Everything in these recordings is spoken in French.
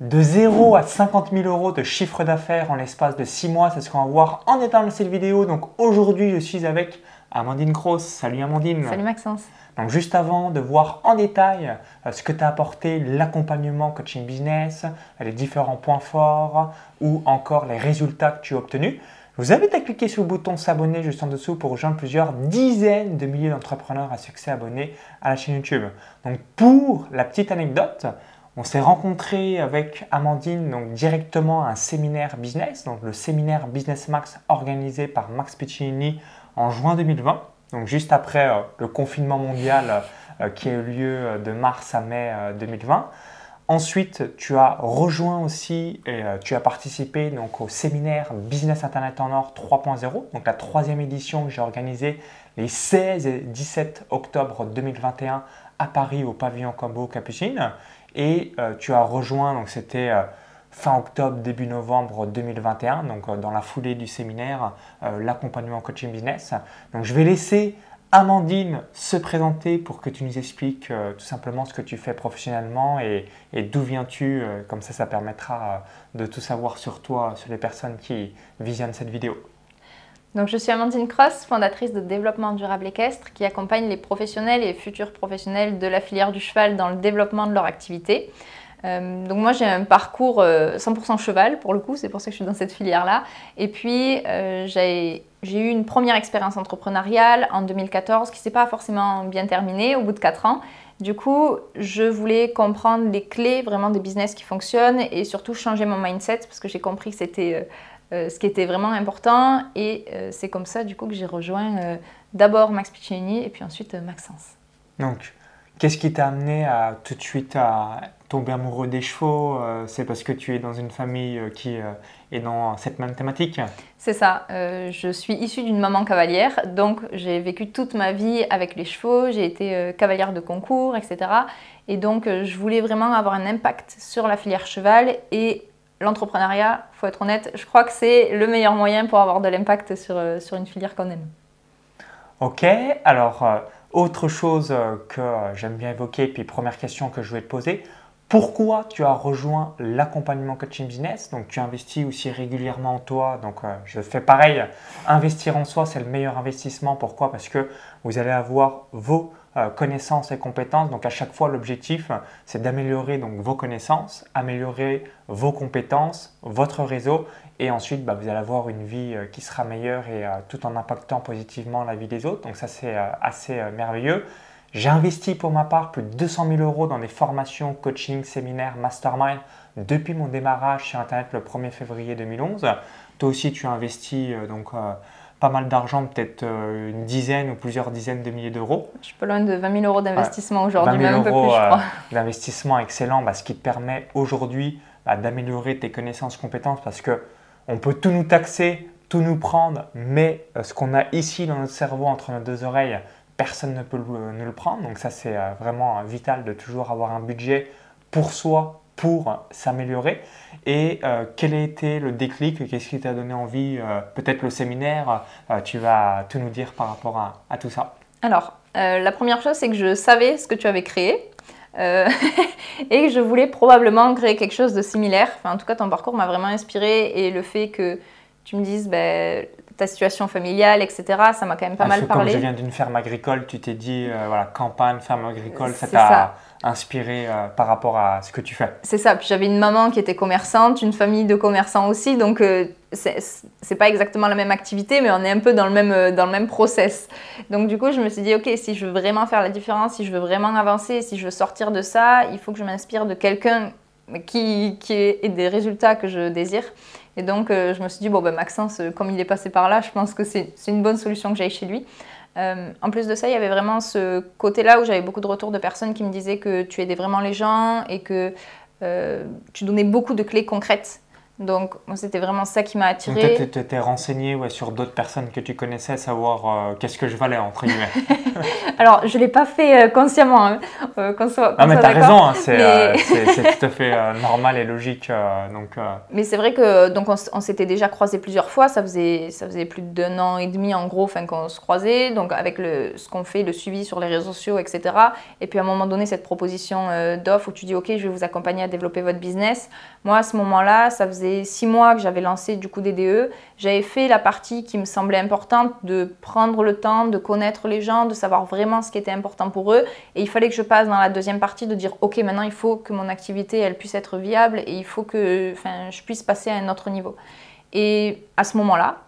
De 0 à 50 000 euros de chiffre d'affaires en l'espace de 6 mois, c'est ce qu'on va voir en détail dans cette vidéo. Donc aujourd'hui, je suis avec Amandine Cross. Salut Amandine. Salut Maxence. Donc juste avant de voir en détail euh, ce que t'a apporté l'accompagnement coaching business, les différents points forts ou encore les résultats que tu as obtenus, je vous invite à cliquer sur le bouton s'abonner juste en dessous pour rejoindre plusieurs dizaines de milliers d'entrepreneurs à succès abonnés à la chaîne YouTube. Donc pour la petite anecdote, on s'est rencontré avec Amandine donc directement à un séminaire business, donc le séminaire Business Max organisé par Max Piccinini en juin 2020, donc juste après euh, le confinement mondial euh, qui a eu lieu euh, de mars à mai 2020. Ensuite, tu as rejoint aussi et tu as participé donc au séminaire Business Internet en Or 3.0, donc la troisième édition que j'ai organisée les 16 et 17 octobre 2021 à Paris au pavillon Combo Capucine. Et euh, tu as rejoint, donc c'était euh, fin octobre, début novembre 2021, donc euh, dans la foulée du séminaire, l'accompagnement coaching business. Donc je vais laisser Amandine se présenter pour que tu nous expliques tout simplement ce que tu fais professionnellement et, et d'où viens-tu. comme ça, ça permettra de tout savoir sur toi, sur les personnes qui visionnent cette vidéo. Donc, je suis Amandine Cross, fondatrice de Développement Durable Équestre, qui accompagne les professionnels et futurs professionnels de la filière du cheval dans le développement de leur activité. Euh, donc moi j'ai un parcours 100% euh, cheval pour le coup, c'est pour ça que je suis dans cette filière-là. Et puis euh, j'ai eu une première expérience entrepreneuriale en 2014 qui s'est pas forcément bien terminée au bout de 4 ans. Du coup, je voulais comprendre les clés vraiment des business qui fonctionnent et surtout changer mon mindset parce que j'ai compris que c'était euh, ce qui était vraiment important. Et euh, c'est comme ça, du coup, que j'ai rejoint euh, d'abord Max Piccinini et puis ensuite Maxence. Donc, qu'est-ce qui t'a amené à tout de suite à tomber amoureux des chevaux C'est parce que tu es dans une famille qui est dans cette même thématique? C'est ça. je suis issue d'une maman cavalière, donc j'ai vécu toute ma vie avec les chevaux. J'ai été cavalière de concours, etc. Et donc, je voulais vraiment avoir un impact sur la filière cheval et l'entrepreneuriat, faut être honnête, je crois que c'est le meilleur moyen pour avoir de l'impact sur, euh, sur une filière qu'on aime. Ok, alors euh, autre chose euh, que j'aime bien évoquer, puis première question que je vais te poser, pourquoi tu as rejoint l'accompagnement coaching business? Donc tu investis aussi régulièrement en toi, donc je fais pareil, investir en soi c'est le meilleur investissement, pourquoi? Parce que vous allez avoir vos connaissances et compétences. Donc à chaque fois, l'objectif, c'est d'améliorer donc vos connaissances, améliorer vos compétences, votre réseau, et ensuite, bah, vous allez avoir une vie euh, qui sera meilleure et euh, tout en impactant positivement la vie des autres. Donc ça, c'est assez merveilleux. J'ai investi pour ma part plus de 200 000 euros dans des formations, coaching, séminaires, mastermind depuis mon démarrage sur Internet le 1er février 2011. Toi aussi, tu as investi donc pas mal d'argent, peut-être euh, une dizaine ou plusieurs dizaines de milliers d'euros. Je suis pas loin de 20 000 euros d'investissement aujourd'hui, même un peu plus, je crois. Euh, d'investissement excellent, bah, ce qui te permet aujourd'hui bah, d'améliorer tes connaissances, compétences, parce que on peut tout nous taxer, tout nous prendre, mais euh, ce qu'on a ici dans notre cerveau, entre nos deux oreilles, personne ne peut nous le prendre. Donc ça, c'est vraiment vital de toujours avoir un budget pour soi, pour s'améliorer et euh, quel a été le déclic Qu'est-ce qui t'a donné envie euh, Peut-être le séminaire, euh, tu vas tout nous dire par rapport à, tout ça. Alors, la première chose, c'est que je savais ce que tu avais créé. et que je voulais probablement créer quelque chose de similaire. Enfin, en tout cas, ton parcours m'a vraiment inspiré et le fait que tu me dises ben, ta situation familiale, etc., ça m'a quand même pas mal parlé. Comme je viens d'une ferme agricole, tu t'es dit, voilà, campagne, ferme agricole, ça t'a inspiré euh, par rapport à ce que tu fais. C'est ça. Puis j'avais une maman qui était commerçante, une famille de commerçants aussi, donc euh, c'est pas exactement la même activité, mais on est un peu dans le même euh, dans le même process. Donc du coup, je me suis dit, ok, si je veux vraiment faire la différence, si je veux vraiment avancer, si je veux sortir de ça, il faut que je m'inspire de quelqu'un qui, qui ait des résultats que je désire. Et donc, je me suis dit, bon, ben, Maxence, comme il est passé par là, je pense que c'est une bonne solution que j'aille chez lui. Euh, en plus de ça, il y avait vraiment ce côté-là où j'avais beaucoup de retours de personnes qui me disaient que tu aidais vraiment les gens et que euh, tu donnais beaucoup de clés concrètes. Donc, c'était vraiment ça qui m'a attiré. Tu t'étais renseigné ouais, sur d'autres personnes que tu connaissais, savoir euh, qu'est-ce que je valais, entre guillemets. Alors, je ne l'ai pas fait euh, consciemment. Hein, euh, ah, mais tu as raison, hein, c'est tout à fait normal et logique. donc, Mais c'est vrai que donc on, s'était déjà croisés plusieurs fois. Ça faisait, ça faisait plus d'un an et demi, en gros, qu'on se croisait. Donc, avec le, ce qu'on fait, le suivi sur les réseaux sociaux, etc. Et puis, à un moment donné, cette proposition d'offre où tu dis, OK, je vais vous accompagner à développer votre business. Moi, à ce moment-là, ça faisait six mois que j'avais lancé du coup DDE, j'avais fait la partie qui me semblait importante de prendre le temps de connaître les gens, de savoir vraiment ce qui était important pour eux. Et il fallait que je passe dans la deuxième partie de dire ok maintenant il faut que mon activité elle puisse être viable et il faut que je puisse passer à un autre niveau. Et à ce moment-là,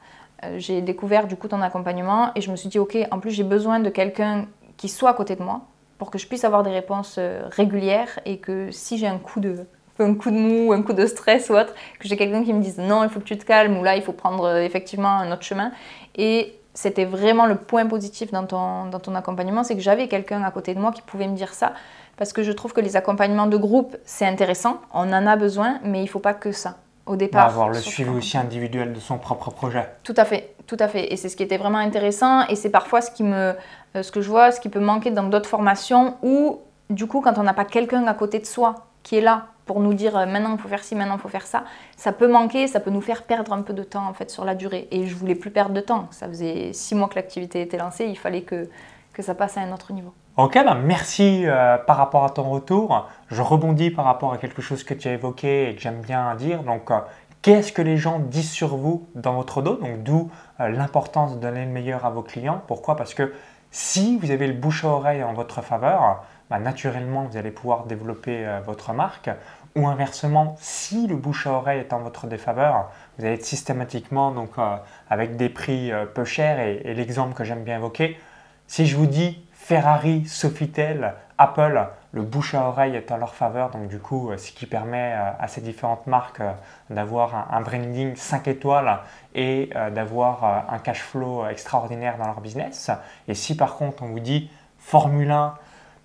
euh, j'ai découvert du coup ton accompagnement et je me suis dit ok en plus j'ai besoin de quelqu'un qui soit à côté de moi pour que je puisse avoir des réponses euh, régulières et que si j'ai un coup de un coup de mou, un coup de stress ou autre, que j'ai quelqu'un qui me dise non, il faut que tu te calmes ou là, il faut prendre euh, effectivement un autre chemin. Et c'était vraiment le point positif dans ton, dans ton accompagnement, c'est que j'avais quelqu'un à côté de moi qui pouvait me dire ça. Parce que je trouve que les accompagnements de groupe, c'est intéressant, on en a besoin, mais il ne faut pas que ça au départ. avoir le suivi aussi individuel de son propre projet. Tout à fait, tout à fait. Et c'est ce qui était vraiment intéressant. Et c'est parfois ce, qui me, euh, ce que je vois, ce qui peut manquer dans d'autres formations où, du coup, quand on n'a pas quelqu'un à côté de soi qui est là pour nous dire euh, maintenant il faut faire ci, maintenant il faut faire ça, ça peut manquer, ça peut nous faire perdre un peu de temps en fait sur la durée. Et je voulais plus perdre de temps. Ça faisait six mois que l'activité était lancée, il fallait que, que ça passe à un autre niveau. Ok, ben merci euh, par rapport à ton retour. Je rebondis par rapport à quelque chose que tu as évoqué et que j'aime bien dire. Donc, euh, qu'est-ce que les gens disent sur vous dans votre dos? Donc, d'où l'importance de donner le meilleur à vos clients. Pourquoi? Parce que si vous avez le bouche à oreille en votre faveur, bah, naturellement, vous allez pouvoir développer votre marque. Ou inversement, si le bouche à oreille est en votre défaveur, vous allez être systématiquement donc, euh, avec des prix euh, peu chers. Et, l'exemple que j'aime bien évoquer, si je vous dis Ferrari, Sofitel, Apple, le bouche à oreille est en leur faveur. Donc du coup, euh, ce qui permet à ces différentes marques d'avoir un, branding 5 étoiles et d'avoir un cash flow extraordinaire dans leur business. Et si par contre on vous dit Formule 1,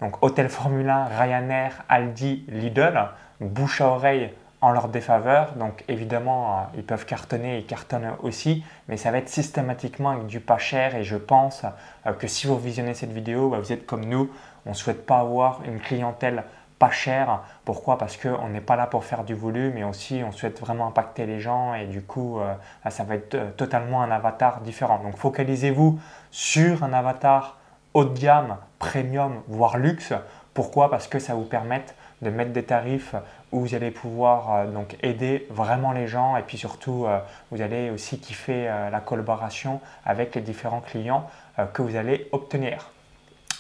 donc Hôtel Formule 1, Ryanair, Aldi, Lidl, bouche à oreille en leur défaveur. Donc évidemment, euh, ils peuvent cartonner, ils cartonnent aussi, mais ça va être systématiquement avec du pas cher. Et je pense euh, que si vous visionnez cette vidéo, bah, vous êtes comme nous, on ne souhaite pas avoir une clientèle pas chère. Pourquoi? Parce qu'on n'est pas là pour faire du volume et aussi on souhaite vraiment impacter les gens et du coup euh, bah, ça va être totalement un avatar différent. Donc focalisez-vous sur un avatar haut de gamme, premium, voire luxe. Pourquoi? Parce que ça vous permet de mettre des tarifs où vous allez pouvoir euh, donc aider vraiment les gens et puis surtout euh, vous allez aussi kiffer euh, la collaboration avec les différents clients que vous allez obtenir.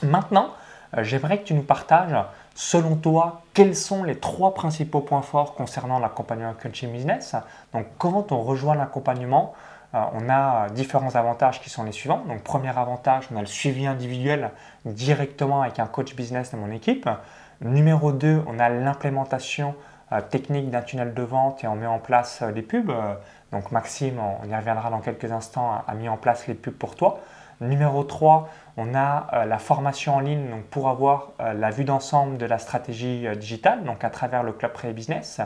Maintenant, j'aimerais que tu nous partages selon toi quels sont les trois principaux points forts concernant l'accompagnement coaching business. Donc quand on rejoint l'accompagnement, on a différents avantages qui sont les suivants. Donc premier avantage, on a le suivi individuel directement avec un coach business de mon équipe. Numéro 2, on a l'implémentation euh, technique d'un tunnel de vente et on met en place euh, les pubs. Euh, donc Maxime, on y reviendra dans quelques instants, a mis en place les pubs pour toi. Numéro 3, on a la formation en ligne pour avoir la vue d'ensemble de la stratégie digitale, donc à travers le Club Pré Business.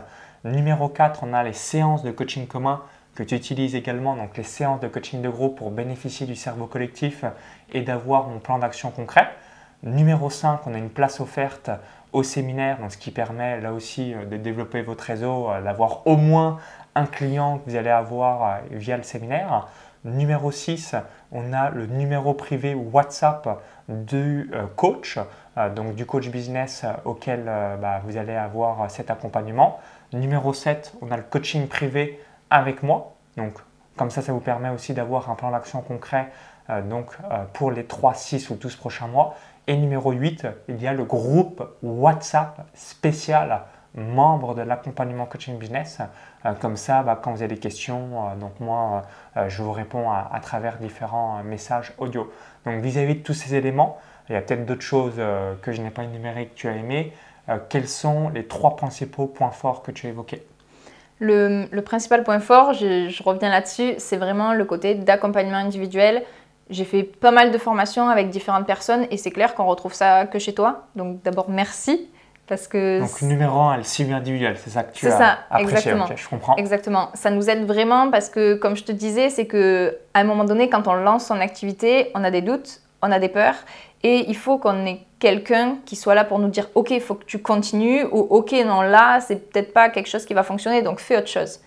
Numéro 4, on a les séances de coaching commun que tu utilises également, donc les séances de coaching de groupe pour bénéficier du cerveau collectif et d'avoir mon plan d'action concret. Numéro 5, on a une place offerte au séminaire, donc ce qui permet là aussi euh, de développer votre réseau, euh, d'avoir au moins un client que vous allez avoir euh, via le séminaire. Numéro 6, on a le numéro privé WhatsApp du coach, donc du coach business auquel bah, vous allez avoir cet accompagnement. Numéro 7, on a le coaching privé avec moi. Donc comme ça, ça vous permet aussi d'avoir un plan d'action concret donc, pour les 3, 6 ou 12 prochains mois. Et numéro 8, il y a le groupe WhatsApp spécial membre de l'accompagnement coaching business. Euh, comme ça, bah, quand vous avez des questions, euh, donc moi, euh, je vous réponds à, travers différents messages audio. Donc vis-à-vis de tous ces éléments, il y a peut-être d'autres choses que je n'ai pas énumérées que tu as aimées. quels sont les trois principaux points forts que tu as évoqués? Le, principal point fort, je reviens là-dessus, c'est vraiment le côté d'accompagnement individuel j'ai fait pas mal de formations avec différentes personnes et c'est clair qu'on retrouve ça que chez toi. Donc d'abord merci Parce que Donc numéro un, le cible individuel, c'est ça que tu C'est as ça, apprécié. exactement. Je comprends. Exactement. Ça nous aide vraiment parce que, comme je te disais, c'est que à un moment donné, quand on lance son activité, on a des doutes, on a des peurs, et il faut qu'on ait quelqu'un qui soit là pour nous dire OK, il faut que tu continues, ou OK, non, là, c'est peut-être pas quelque chose qui va fonctionner, donc fais autre chose.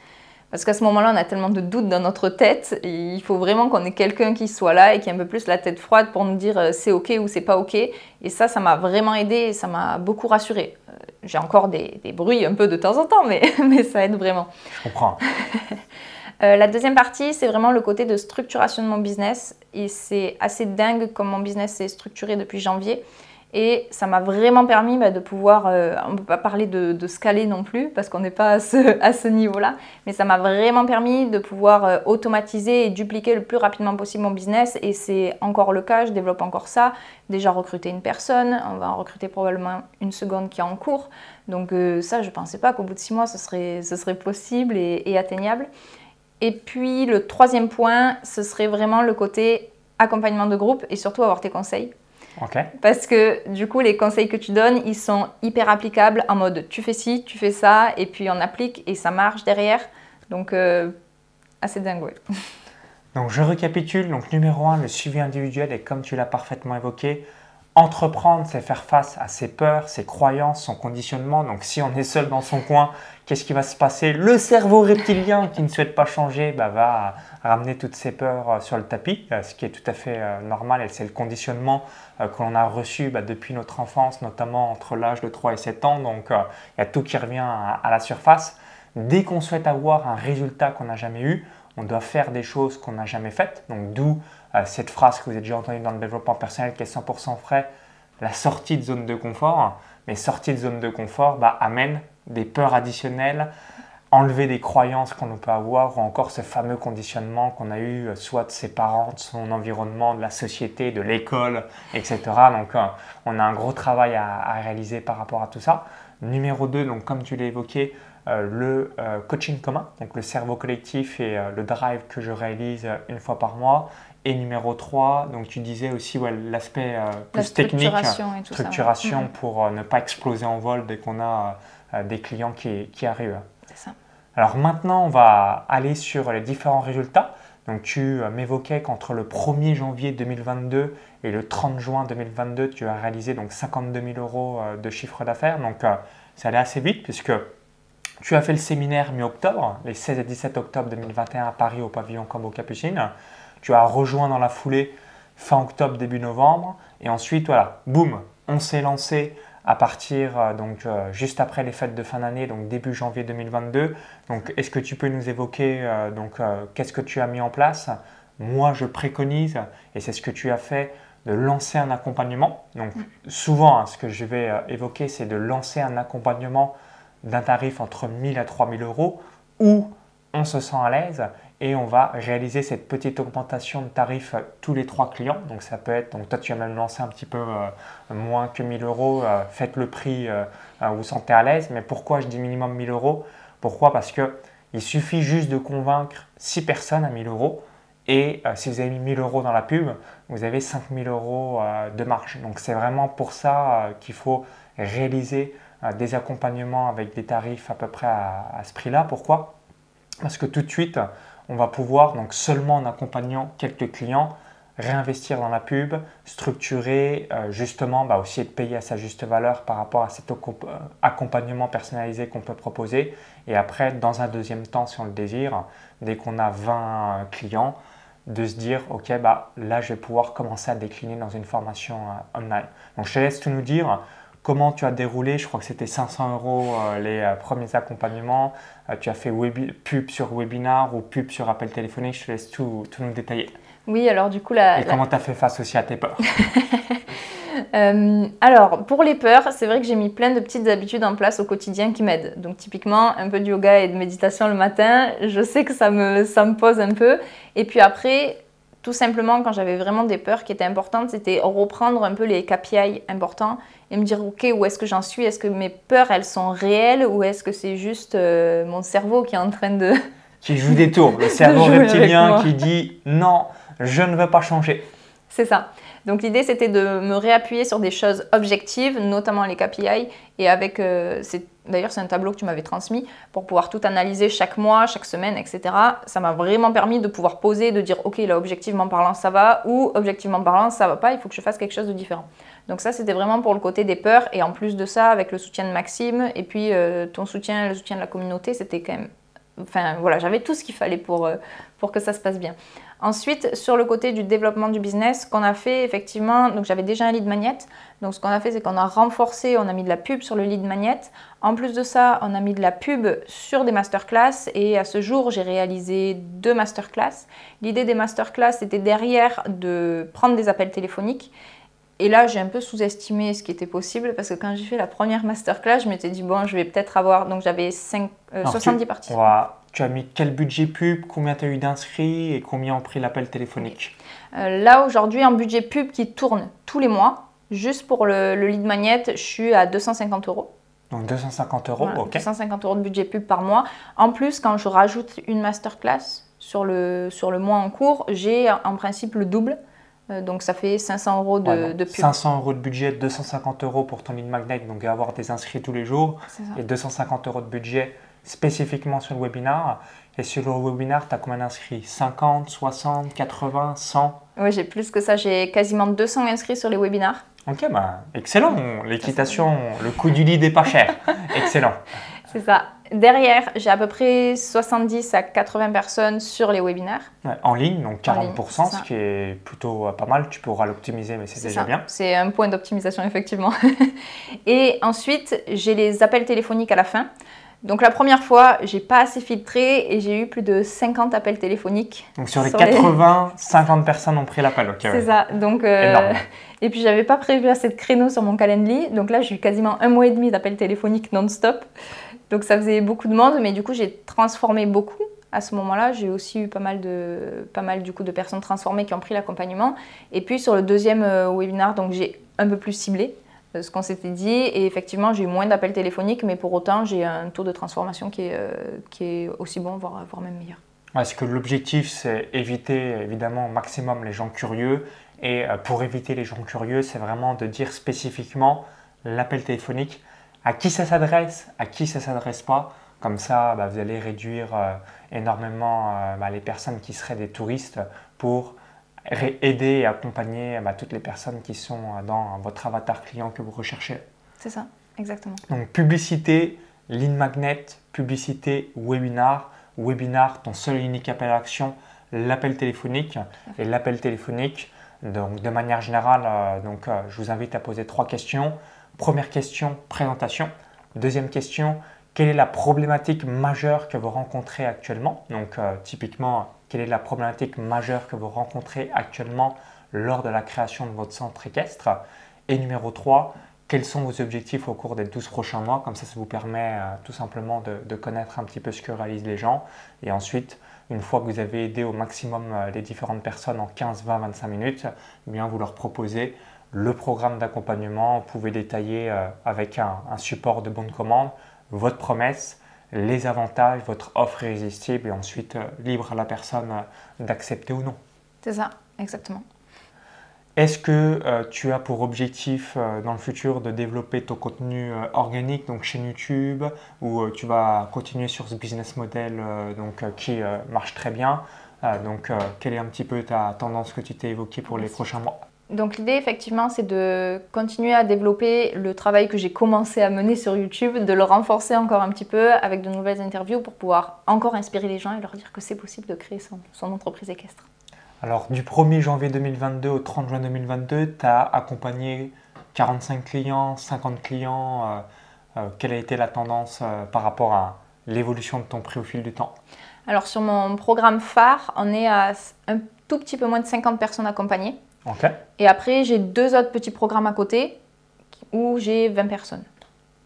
Parce qu'à ce moment-là, on a tellement de doutes dans notre tête, et il faut vraiment qu'on ait quelqu'un qui soit là et qui ait un peu plus la tête froide pour nous dire euh, c'est OK ou c'est pas OK. Et ça, ça m'a vraiment aidé et ça m'a beaucoup rassuré. Euh, J'ai encore des, des bruits un peu de temps en temps, mais, mais ça aide vraiment. Je comprends. Euh, la deuxième partie, c'est vraiment le côté de structuration de mon business. Et c'est assez dingue comme mon business s'est structuré depuis janvier. Et ça m'a vraiment permis bah, de pouvoir, euh, on ne peut pas parler de, scaler non plus, parce qu'on n'est pas à ce, niveau-là, mais ça m'a vraiment permis de pouvoir euh, automatiser et dupliquer le plus rapidement possible mon business. Et c'est encore le cas, je développe encore ça. Déjà recruter une personne, on va en recruter probablement une seconde qui est en cours. Donc ça, je ne pensais pas qu'au bout de six mois, ce serait, possible et atteignable. Et puis le troisième point, ce serait vraiment le côté accompagnement de groupe et surtout avoir tes conseils. Parce que du coup, les conseils que tu donnes, ils sont hyper applicables en mode tu fais ci, tu fais ça, et puis on applique et ça marche derrière. Donc, euh, assez dingue, ouais. Donc je récapitule. Donc numéro un, le suivi individuel et comme tu l'as parfaitement évoqué, entreprendre, c'est faire face à ses peurs, ses croyances, son conditionnement. Donc si on est seul dans son coin, qu'est-ce qui va se passer? Le cerveau reptilien qui ne souhaite pas changer bah, va ramener toutes ses peurs euh, sur le tapis, euh, ce qui est tout à fait euh, normal c'est le conditionnement que l'on a reçu bah, depuis notre enfance, notamment entre l'âge de 3 et 7 ans. Donc il y a tout qui revient à, la surface. Dès qu'on souhaite avoir un résultat qu'on n'a jamais eu, on doit faire des choses qu'on n'a jamais faites. Donc d'où cette phrase que vous avez déjà entendue dans le développement personnel qui est 100% frais, la sortie de zone de confort. Mais sortie de zone de confort bah, amène des peurs additionnelles, enlever des croyances qu'on peut avoir ou encore ce fameux conditionnement qu'on a eu euh, soit de ses parents, de son environnement, de la société, de l'école, etc. Donc euh, on a un gros travail à, réaliser par rapport à tout ça. Numéro 2, donc comme tu l'as évoqué, euh, le coaching commun, donc le cerveau collectif et le drive que je réalise une fois par mois. Et numéro 3, donc tu disais aussi ouais, l'aspect euh, La plus technique, structuration et tout structuration ça. ouais. pour euh, ne pas exploser en vol dès qu'on a euh, des clients qui, qui arrivent. C'est ça. Alors maintenant, on va aller sur les différents résultats. Donc tu m'évoquais qu'entre le 1er janvier 2022 et le 30 juin 2022, tu as réalisé donc 52 000 euros de chiffre d'affaires. Donc ça allait assez vite puisque tu as fait le séminaire mi-octobre, les 16 et 17 octobre 2021 à Paris au pavillon Combo Capucine. Tu as rejoint dans la foulée fin octobre, début novembre. Et ensuite, voilà, boum, on s'est lancé à partir euh, donc euh, juste après les fêtes de fin d'année, donc début janvier 2022. Donc, est-ce que tu peux nous évoquer euh, donc qu'est-ce que tu as mis en place? Moi, je préconise, et c'est ce que tu as fait, de lancer un accompagnement. Donc, souvent, hein, ce que je vais évoquer, c'est de lancer un accompagnement d'un tarif entre 1000 à 3000 euros où on se sent à l'aise et on va réaliser cette petite augmentation de tarif tous les trois clients. Donc ça peut être, donc toi tu as même lancé un petit peu euh, moins que 1000 euros, euh, faites le prix euh, vous sentez à l'aise. Mais pourquoi je dis minimum 1000 euros? Pourquoi? Parce que il suffit juste de convaincre 6 personnes à 1000 euros et si vous avez mis 1000 euros dans la pub, vous avez 5000 euros de marge. Donc c'est vraiment pour ça qu'il faut réaliser des accompagnements avec des tarifs à peu près à ce prix-là. Pourquoi? Parce que tout de suite, on va pouvoir, donc seulement en accompagnant quelques clients, réinvestir dans la pub, structurer, euh, justement, bah, aussi être payé à sa juste valeur par rapport à cet euh, accompagnement personnalisé qu'on peut proposer. Et après, dans un deuxième temps, si on le désire, dès qu'on a 20 euh, clients, de se dire, OK, bah, là, je vais pouvoir commencer à décliner dans une formation online. Donc, je te laisse tout nous dire comment tu as déroulé. Je crois que c'était 500 euros euh, les euh, premiers accompagnements. Euh, tu as fait pub sur webinar ou pub sur appel téléphonique. Je te laisse tout, tout nous détailler. Oui, alors du coup, la, Et la- comment tu as fait face aussi à tes peurs? Euh, alors, pour les peurs, c'est vrai que j'ai mis plein de petites habitudes en place au quotidien qui m'aident. Donc, typiquement, un peu de yoga et de méditation le matin, je sais que ça me, ça me pose un peu. Et puis après, tout simplement, quand j'avais vraiment des peurs qui étaient importantes, c'était reprendre un peu les KPI importants et me dire, OK, où est-ce que j'en suis? Est-ce que mes peurs, elles sont réelles ou est-ce que c'est juste euh, mon cerveau qui est en train de... Qui joue des tours. Le cerveau reptilien qui dit non, je ne veux pas changer. C'est ça. Donc l'idée, c'était de me réappuyer sur des choses objectives, notamment les KPI. Et avec, euh, d'ailleurs, c'est un tableau que tu m'avais transmis pour pouvoir tout analyser chaque mois, chaque semaine, etc. Ça m'a vraiment permis de pouvoir poser, de dire, OK, là, objectivement parlant, ça va, ou objectivement parlant, ça va pas, il faut que je fasse quelque chose de différent. Donc ça, c'était vraiment pour le côté des peurs. Et en plus de ça, avec le soutien de Maxime, et puis euh, ton soutien, le soutien de la communauté, c'était quand même... Enfin, voilà, j'avais tout ce qu'il fallait pour, euh, pour que ça se passe bien. Ensuite, sur le côté du développement du business, qu'on a fait effectivement, donc j'avais déjà un lead magnet. Donc ce qu'on a fait, c'est qu'on a renforcé, on a mis de la pub sur le lead magnet. En plus de ça, on a mis de la pub sur des masterclass. Et à ce jour, j'ai réalisé deux masterclass. L'idée des masterclass, c'était derrière de prendre des appels téléphoniques. Et là, j'ai un peu sous-estimé ce qui était possible parce que quand j'ai fait la première masterclass, je m'étais dit, bon, je vais peut-être avoir. Donc j'avais 70 parties tu as mis quel budget pub, combien tu as eu d'inscrits et combien ont pris l'appel téléphonique euh, Là, aujourd'hui, un budget pub qui tourne tous les mois, juste pour le, lead magnet, je suis à 250 euros. Donc 250 euros, ok. 250 euros de budget pub par mois. En plus, quand je rajoute une masterclass sur le, sur le mois en cours, j'ai en principe le double. Euh, donc ça fait 500 euros de, pub. 500 euros de budget, 250 euros pour ton lead magnet, donc avoir des inscrits tous les jours. Et 250 euros de budget spécifiquement sur le webinar. Et sur le webinar, tu as combien d'inscrits? 50, 60, 80, 100 Oui, j'ai plus que ça. J'ai quasiment 200 inscrits sur les webinars. Ok, bah, excellent. L'équitation, le coût du lit n'est pas cher. excellent. C'est ça. Derrière, j'ai à peu près 70 à 80 personnes sur les webinaires. en ligne, donc 40%, ce qui est plutôt euh, pas mal. Tu pourras l'optimiser, mais c'est déjà bien. C'est un point d'optimisation, effectivement. Et ensuite, j'ai les appels téléphoniques à la fin. Donc la première fois, j'ai pas assez filtré et j'ai eu plus de 50 appels téléphoniques. Donc sur les 80, 50 personnes ont pris l'appel, ok. C'est ça. Donc euh, et puis j'avais pas prévu assez de créneaux sur mon calendrier. Donc là, j'ai eu quasiment un mois et demi d'appels téléphoniques non-stop. Donc ça faisait beaucoup de monde, mais du coup, j'ai transformé beaucoup. À ce moment-là, j'ai aussi eu pas mal de pas mal du coup de personnes transformées qui ont pris l'accompagnement. Et puis sur le deuxième euh, webinar, donc j'ai un peu plus ciblé ce qu'on s'était dit. Et effectivement, j'ai eu moins d'appels téléphoniques, mais pour autant, j'ai un taux de transformation qui est, euh, qui est aussi bon, voire, voire même meilleur. Est-ce que l'objectif, c'est éviter évidemment au maximum les gens curieux. Et euh, pour éviter les gens curieux, c'est vraiment de dire spécifiquement l'appel téléphonique, à qui ça s'adresse, à qui ça s'adresse pas. Comme ça, bah, vous allez réduire euh, énormément bah, les personnes qui seraient des touristes pour aider et accompagner bah, toutes les personnes qui sont dans votre avatar client que vous recherchez. C'est ça, exactement. Donc publicité, ligne magnet, publicité, webinar. Webinar, ton seul et unique appel à l'action, l'appel téléphonique. Et l'appel téléphonique, donc de manière générale, euh, donc, euh, je vous invite à poser trois questions. Première question, présentation. Deuxième question, quelle est la problématique majeure que vous rencontrez actuellement? Donc euh, typiquement, quelle est la problématique majeure que vous rencontrez actuellement lors de la création de votre centre équestre Et numéro 3, quels sont vos objectifs au cours des 12 prochains mois? Comme ça, ça vous permet euh, tout simplement de, connaître un petit peu ce que réalisent les gens. Et ensuite, une fois que vous avez aidé au maximum euh, les différentes personnes en 15, 20, 25 minutes, eh bien vous leur proposez le programme d'accompagnement. Vous pouvez détailler euh, avec un, un support de bonne commande votre promesse les avantages, votre offre irrésistible et ensuite euh, libre à la personne euh, d'accepter ou non. C'est ça, exactement. Est-ce que euh, tu as pour objectif dans le futur de développer ton contenu organique, donc chaîne YouTube, ou tu vas continuer sur ce business model donc, qui marche très bien Donc, quelle est un petit peu ta tendance que tu t'es évoquée pour les prochains mois? Donc l'idée effectivement c'est de continuer à développer le travail que j'ai commencé à mener sur YouTube, de le renforcer encore un petit peu avec de nouvelles interviews pour pouvoir encore inspirer les gens et leur dire que c'est possible de créer son, entreprise équestre. Alors du 1er janvier 2022 au 30 juin 2022, tu as accompagné 45 clients, 50 clients. Euh, euh, quelle a été la tendance euh, par rapport à l'évolution de ton prix au fil du temps? Alors sur mon programme phare, on est à un tout petit peu moins de 50 personnes accompagnées. Et après, j'ai deux autres petits programmes à côté où j'ai 20 personnes.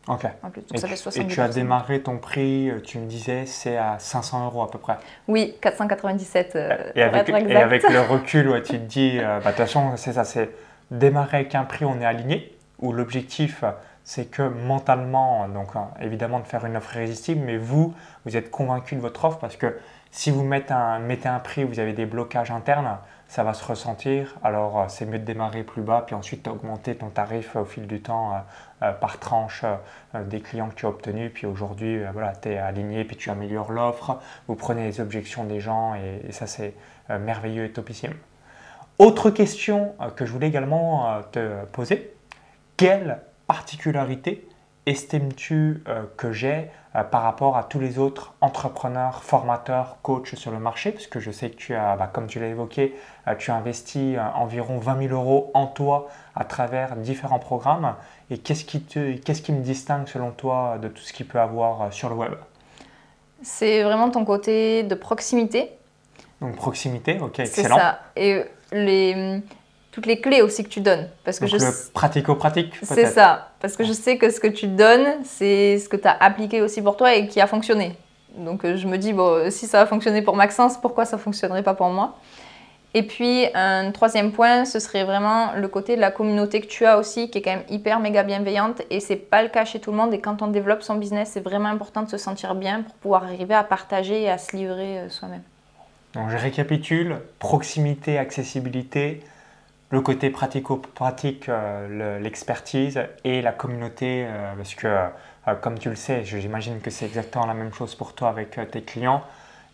Ok. et, tu, as démarré ton prix, euh, tu me disais, c'est à 500 euros à peu près. Oui, 497 euh, et, avec, et avec le recul, tu te dis, euh, bah, de toute façon, c'est ça, c'est démarrer avec un prix, on est aligné, où l'objectif, c'est que mentalement, donc évidemment de faire une offre irrésistible, mais vous, vous êtes convaincu de votre offre parce que Si vous mettez un, mettez un prix, vous avez des blocages internes, ça va se ressentir. Alors, euh, c'est mieux de démarrer plus bas, puis ensuite augmenter ton tarif au fil du temps euh, par tranche des clients que tu as obtenus. Puis aujourd'hui, voilà, tu es aligné, puis tu améliores l'offre. Vous prenez les objections des gens, et, ça, c'est merveilleux et topissime. Autre question que je voulais également te poser quelle particularité estimes-tu euh, que j'ai euh, par rapport à tous les autres entrepreneurs, formateurs, coachs sur le marché Parce que je sais que tu as, bah, comme tu l'as évoqué, euh, tu as investi environ 20 000 euros en toi à travers différents programmes. Et qu'est-ce qui, qu'est-ce qui me distingue selon toi de tout ce qu'il peut avoir sur le web? C'est vraiment ton côté de proximité. Donc proximité, ok, excellent. C'est ça. Et les toutes les clés aussi que tu donnes. Parce que je le pratico-pratique, C'est ça. Parce que je sais que ce que tu donnes, c'est ce que tu as appliqué aussi pour toi et qui a fonctionné. Donc euh, je me dis, bon, si ça a fonctionné pour Maxence, pourquoi ça ne fonctionnerait pas pour moi? Et puis un troisième point, ce serait vraiment le côté de la communauté que tu as aussi, qui est quand même hyper méga bienveillante. Et c'est pas le cas chez tout le monde. Et quand on développe son business, c'est vraiment important de se sentir bien pour pouvoir arriver à partager et à se livrer euh, soi-même. Donc je récapitule, proximité, accessibilité, le côté pratico-pratique, euh, l'expertise et la communauté, euh, parce que euh, comme tu le sais, j'imagine que c'est exactement la même chose pour toi avec tes clients.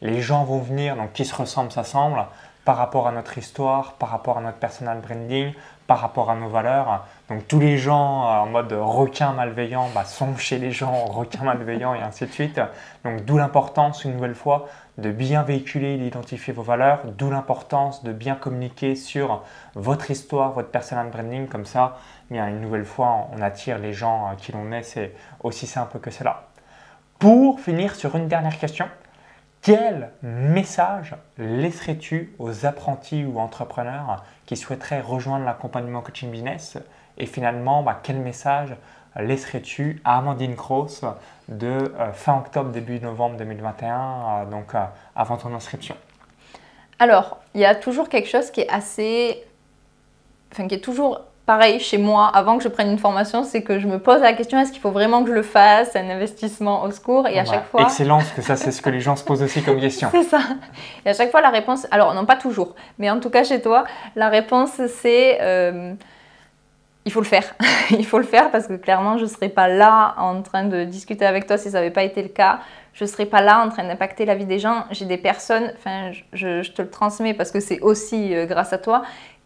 Les gens vont venir, donc qui se ressemblent, s'assemblent, par rapport à notre histoire, par rapport à notre personal branding, par rapport à nos valeurs. Donc tous les gens en mode requin malveillant bah, sont chez les gens requins malveillants et ainsi de suite. Donc d'où l'importance, une nouvelle fois, de bien véhiculer et d'identifier vos valeurs, d'où l'importance de bien communiquer sur votre histoire, votre personal branding, comme ça, une nouvelle fois, on attire les gens euh, qui l'on est, c'est aussi simple que cela. Pour finir sur une dernière question, quel message laisserais-tu aux apprentis ou entrepreneurs qui souhaiteraient rejoindre l'accompagnement coaching business Et finalement, bah, quel message laisserais-tu à Amandine Cross de euh, fin octobre, début novembre 2021, euh, donc euh, avant ton inscription? Alors, il y a toujours quelque chose qui est assez. Enfin, qui est toujours pareil chez moi avant que je prenne une formation, c'est que je me pose la question est-ce qu'il faut vraiment que je le fasse Un investissement au secours Et à chaque fois. Excellent, parce que ça, c'est ce que les gens se posent aussi comme question. c'est ça. Et à chaque fois, la réponse. Alors, non, pas toujours, mais en tout cas chez toi, la réponse c'est il faut le faire. il faut le faire parce que clairement, je ne serais pas là en train de discuter avec toi si ça n'avait pas été le cas. Je ne serais pas là en train d'impacter la vie des gens. J'ai des personnes, enfin, je, te le transmets parce que c'est aussi euh, grâce à toi,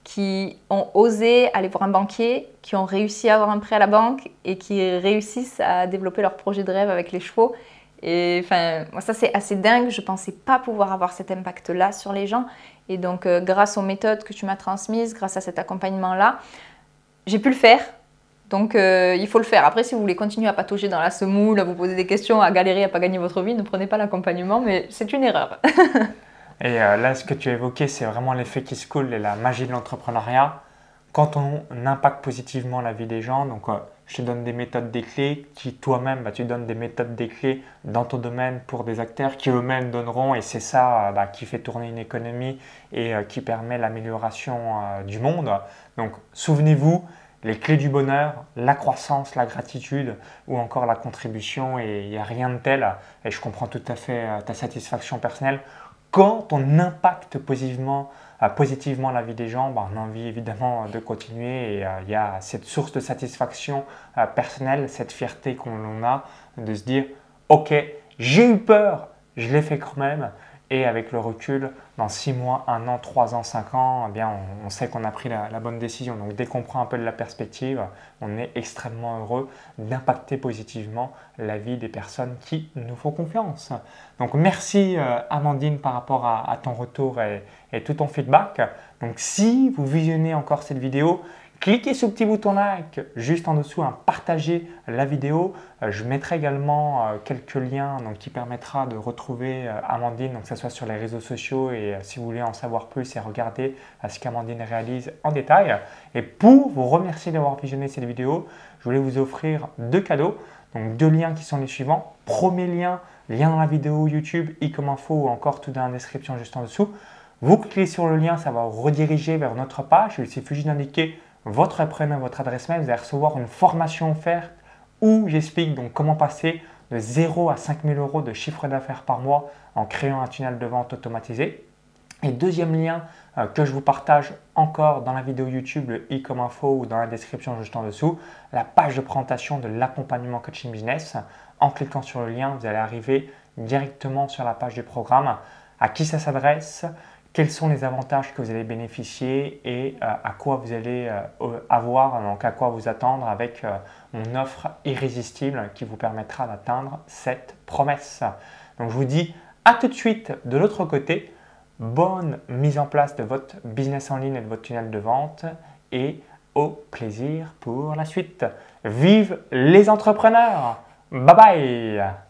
qui ont osé aller voir un banquier, qui ont réussi à avoir un prêt à la banque et qui réussissent à développer leur projet de rêve avec les chevaux. Et enfin, moi, ça c'est assez dingue. Je pensais pas pouvoir avoir cet impact-là sur les gens. Et donc, euh, grâce aux méthodes que tu m'as transmises, grâce à cet accompagnement-là, j'ai pu le faire. Donc euh, il faut le faire. Après, si vous voulez continuer à patauger dans la semoule, à vous poser des questions, à galérer, à pas gagner votre vie, ne prenez pas l'accompagnement, mais c'est une erreur. et euh, là, ce que tu as évoqué, c'est vraiment l'effet qui se coule et la magie de l'entrepreneuriat. Quand on impacte positivement la vie des gens, donc euh, je te donne des méthodes, des clés, qui toi-même, bah, tu donnes des méthodes, des clés dans ton domaine pour des acteurs qui eux-mêmes donneront, et c'est ça bah, qui fait tourner une économie et qui permet l'amélioration du monde. Donc souvenez-vous, les clés du bonheur, la croissance, la gratitude ou encore la contribution, et il n'y a rien de tel, et je comprends tout à fait euh, ta satisfaction personnelle, quand on impacte positivement, euh, positivement la vie des gens, ben, on a envie évidemment de continuer et euh, il y a cette source de satisfaction personnelle, cette fierté qu'on a de se dire, ok, j'ai eu peur, je l'ai fait quand même, et avec le recul, dans 6 mois, 1 an, 3 ans, 5 ans, eh bien, on, sait qu'on a pris la, bonne décision. Donc dès qu'on prend un peu de la perspective, on est extrêmement heureux d'impacter positivement la vie des personnes qui nous font confiance. Donc merci euh, Amandine par rapport à, ton retour et, et, tout ton feedback. Donc si vous visionnez encore cette vidéo, Cliquez sur le petit bouton like juste en dessous, hein, partagez la vidéo. Euh, je mettrai également euh, quelques liens donc, qui permettra de retrouver euh, Amandine, donc que ce soit sur les réseaux sociaux et si vous voulez en savoir plus et regarder ce qu'Amandine réalise en détail. Et pour vous remercier d'avoir visionné cette vidéo, je voulais vous offrir deux cadeaux. Donc deux liens qui sont les suivants. Premier lien, lien dans la vidéo YouTube, i comme info ou encore tout dans la description juste en dessous. Vous cliquez sur le lien, ça va vous rediriger vers notre page. Il suffit juste d'indiquer votre prénom, votre adresse mail, vous allez recevoir une formation offerte où j'explique donc comment passer de 0 à 5 000 euros de chiffre d'affaires par mois en créant un tunnel de vente automatisé. Et deuxième lien euh, que je vous partage encore dans la vidéo YouTube, le i comme info ou dans la description juste en dessous, la page de présentation de l'accompagnement coaching business. En cliquant sur le lien, vous allez arriver directement sur la page du programme, à qui ça s'adresse, quels sont les avantages que vous allez bénéficier et euh, à quoi vous allez euh, avoir, donc à quoi vous attendre avec mon offre irrésistible qui vous permettra d'atteindre cette promesse. Donc je vous dis à tout de suite de l'autre côté bonne mise en place de votre business en ligne et de votre tunnel de vente et au plaisir pour la suite. Vive les entrepreneurs Bye bye